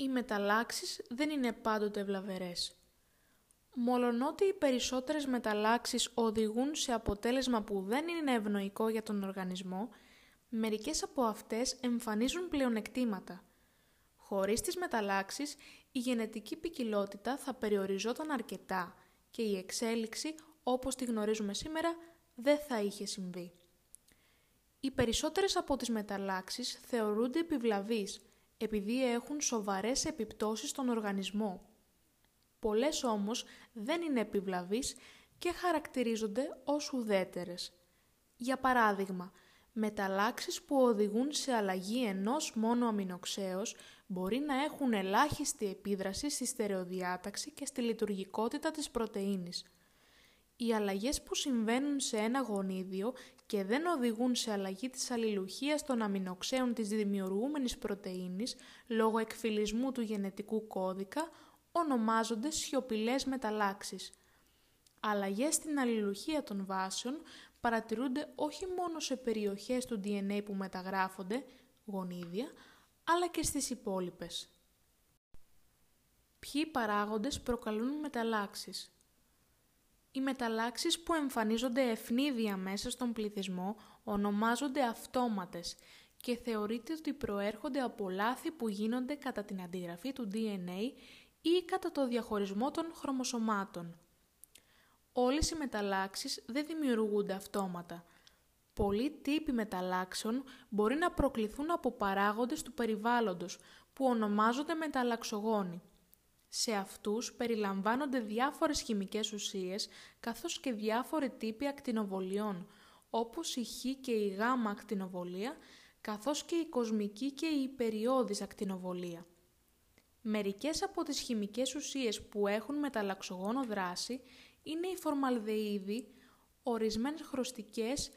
οι μεταλλάξεις δεν είναι πάντοτε βλαβερές. Μολονότι οι περισσότερες μεταλλάξεις οδηγούν σε αποτέλεσμα που δεν είναι ευνοϊκό για τον οργανισμό, μερικές από αυτές εμφανίζουν πλεονεκτήματα. Χωρίς τις μεταλλάξεις, η γενετική ποικιλότητα θα περιοριζόταν αρκετά και η εξέλιξη, όπως τη γνωρίζουμε σήμερα, δεν θα είχε συμβεί. Οι περισσότερες από τις μεταλλάξεις θεωρούνται επιβλαβείς, επειδή έχουν σοβαρές επιπτώσεις στον οργανισμό. Πολλές όμως δεν είναι επιβλαβείς και χαρακτηρίζονται ως ουδέτερες. Για παράδειγμα, μεταλλάξεις που οδηγούν σε αλλαγή ενός μόνο αμινοξέως μπορεί να έχουν ελάχιστη επίδραση στη στερεοδιάταξη και στη λειτουργικότητα της πρωτεΐνης. Οι αλλαγές που συμβαίνουν σε ένα γονίδιο και δεν οδηγούν σε αλλαγή της αλληλουχίας των αμινοξέων της δημιουργούμενης πρωτεΐνης λόγω εκφυλισμού του γενετικού κώδικα ονομάζονται σιωπηλές μεταλλάξεις. Αλλαγές στην αλληλουχία των βάσεων παρατηρούνται όχι μόνο σε περιοχές του DNA που μεταγράφονται, γονίδια, αλλά και στις υπόλοιπες. Ποιοι παράγοντες προκαλούν μεταλλάξεις; Οι μεταλλάξεις που εμφανίζονται ευνίδια μέσα στον πληθυσμό ονομάζονται αυτόματες και θεωρείται ότι προέρχονται από λάθη που γίνονται κατά την αντιγραφή του DNA ή κατά το διαχωρισμό των χρωμοσωμάτων. Όλες οι μεταλλάξεις δεν δημιουργούνται αυτόματα. Πολλοί τύποι μεταλλάξεων μπορεί να προκληθούν από παράγοντες του περιβάλλοντος που ονομάζονται μεταλλαξογόνοι. Σε αυτούς περιλαμβάνονται διάφορες χημικές ουσίες καθώς και διάφοροι τύποι ακτινοβολιών, όπως η Χ και η Γ ακτινοβολία, καθώς και η κοσμική και η υπεριώδης ακτινοβολία. Μερικές από τις χημικές ουσίες που έχουν μεταλλαξογόνο δράση είναι οι φορμαλδεΐδη, ορισμένες χρωστικές,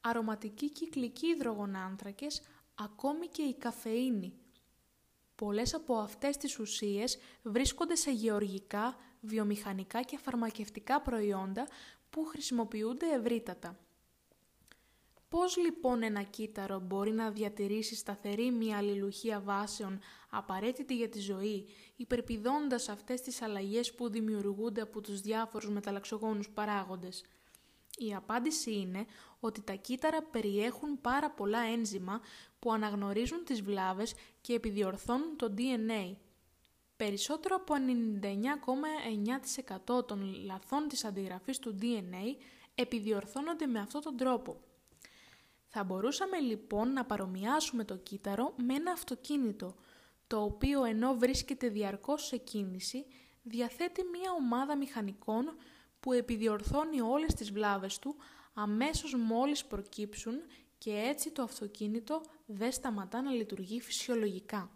αρωματικοί κυκλικοί υδρογονάνθρακες, ακόμη και η καφεΐνη. Πολλές από αυτές τις ουσίες βρίσκονται σε γεωργικά, βιομηχανικά και φαρμακευτικά προϊόντα που χρησιμοποιούνται ευρύτατα. Πώς λοιπόν ένα κύτταρο μπορεί να διατηρήσει σταθερή μια αλληλουχία βάσεων απαραίτητη για τη ζωή, υπερπηδώντας αυτές τις αλλαγές που δημιουργούνται από τους διάφορους μεταλλαξογόνους παράγοντες; Η απάντηση είναι ότι τα κύτταρα περιέχουν πάρα πολλά ένζημα που αναγνωρίζουν τις βλάβες και επιδιορθώνουν το DNA. Περισσότερο από 99,9% των λαθών της αντιγραφής του DNA επιδιορθώνονται με αυτόν τον τρόπο. Θα μπορούσαμε λοιπόν να παρομοιάσουμε το κύτταρο με ένα αυτοκίνητο, το οποίο ενώ βρίσκεται διαρκώς σε κίνηση, διαθέτει μία ομάδα μηχανικών που επιδιορθώνει όλες τις βλάβες του αμέσως μόλις προκύψουν και έτσι το αυτοκίνητο δεν σταματά να λειτουργεί φυσιολογικά.